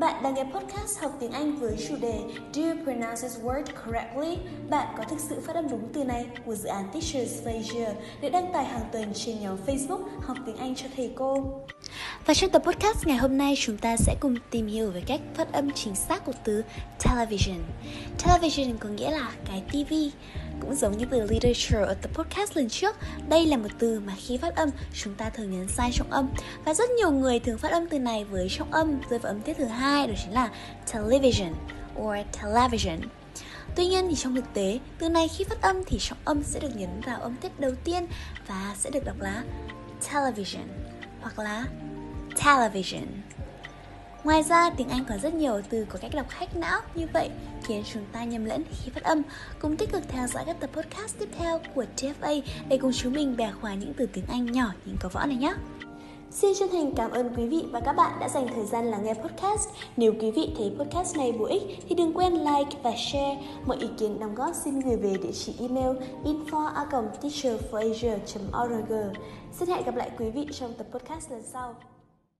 Bạn đang nghe podcast học tiếng Anh với chủ đề Do you pronounce this word correctly? Bạn có thực sự phát âm đúng từ này của dự án Teachers Asia được đăng tải hàng tuần trên nhóm Facebook học tiếng Anh cho thầy cô. Và trong tập podcast ngày hôm nay chúng ta sẽ cùng tìm hiểu về cách phát âm chính xác của từ television. Television có nghĩa là cái TV. Cũng giống như từ literature ở tập podcast lần trước, đây là một từ mà khi phát âm chúng ta thường nhấn sai trọng âm và rất nhiều người thường phát âm từ này với trọng âm rơi vào âm tiết thứ hai đó chính là television or television. Tuy nhiên thì trong thực tế, từ này khi phát âm thì trọng âm sẽ được nhấn vào âm tiết đầu tiên và sẽ được đọc là television hoặc là television. Ngoài ra, tiếng Anh còn rất nhiều từ có cách đọc hack não như vậy khiến chúng ta nhầm lẫn khi phát âm. Cùng tích cực theo dõi các tập podcast tiếp theo của TFA để cùng chúng mình bẻ khóa những từ tiếng Anh nhỏ nhưng có võ này nhé. Xin chân thành cảm ơn quý vị và các bạn đã dành thời gian lắng nghe podcast. Nếu quý vị thấy podcast này bổ ích thì đừng quên like và share. Mọi ý kiến đóng góp xin gửi về địa chỉ email info org Xin hẹn gặp lại quý vị trong tập podcast lần sau.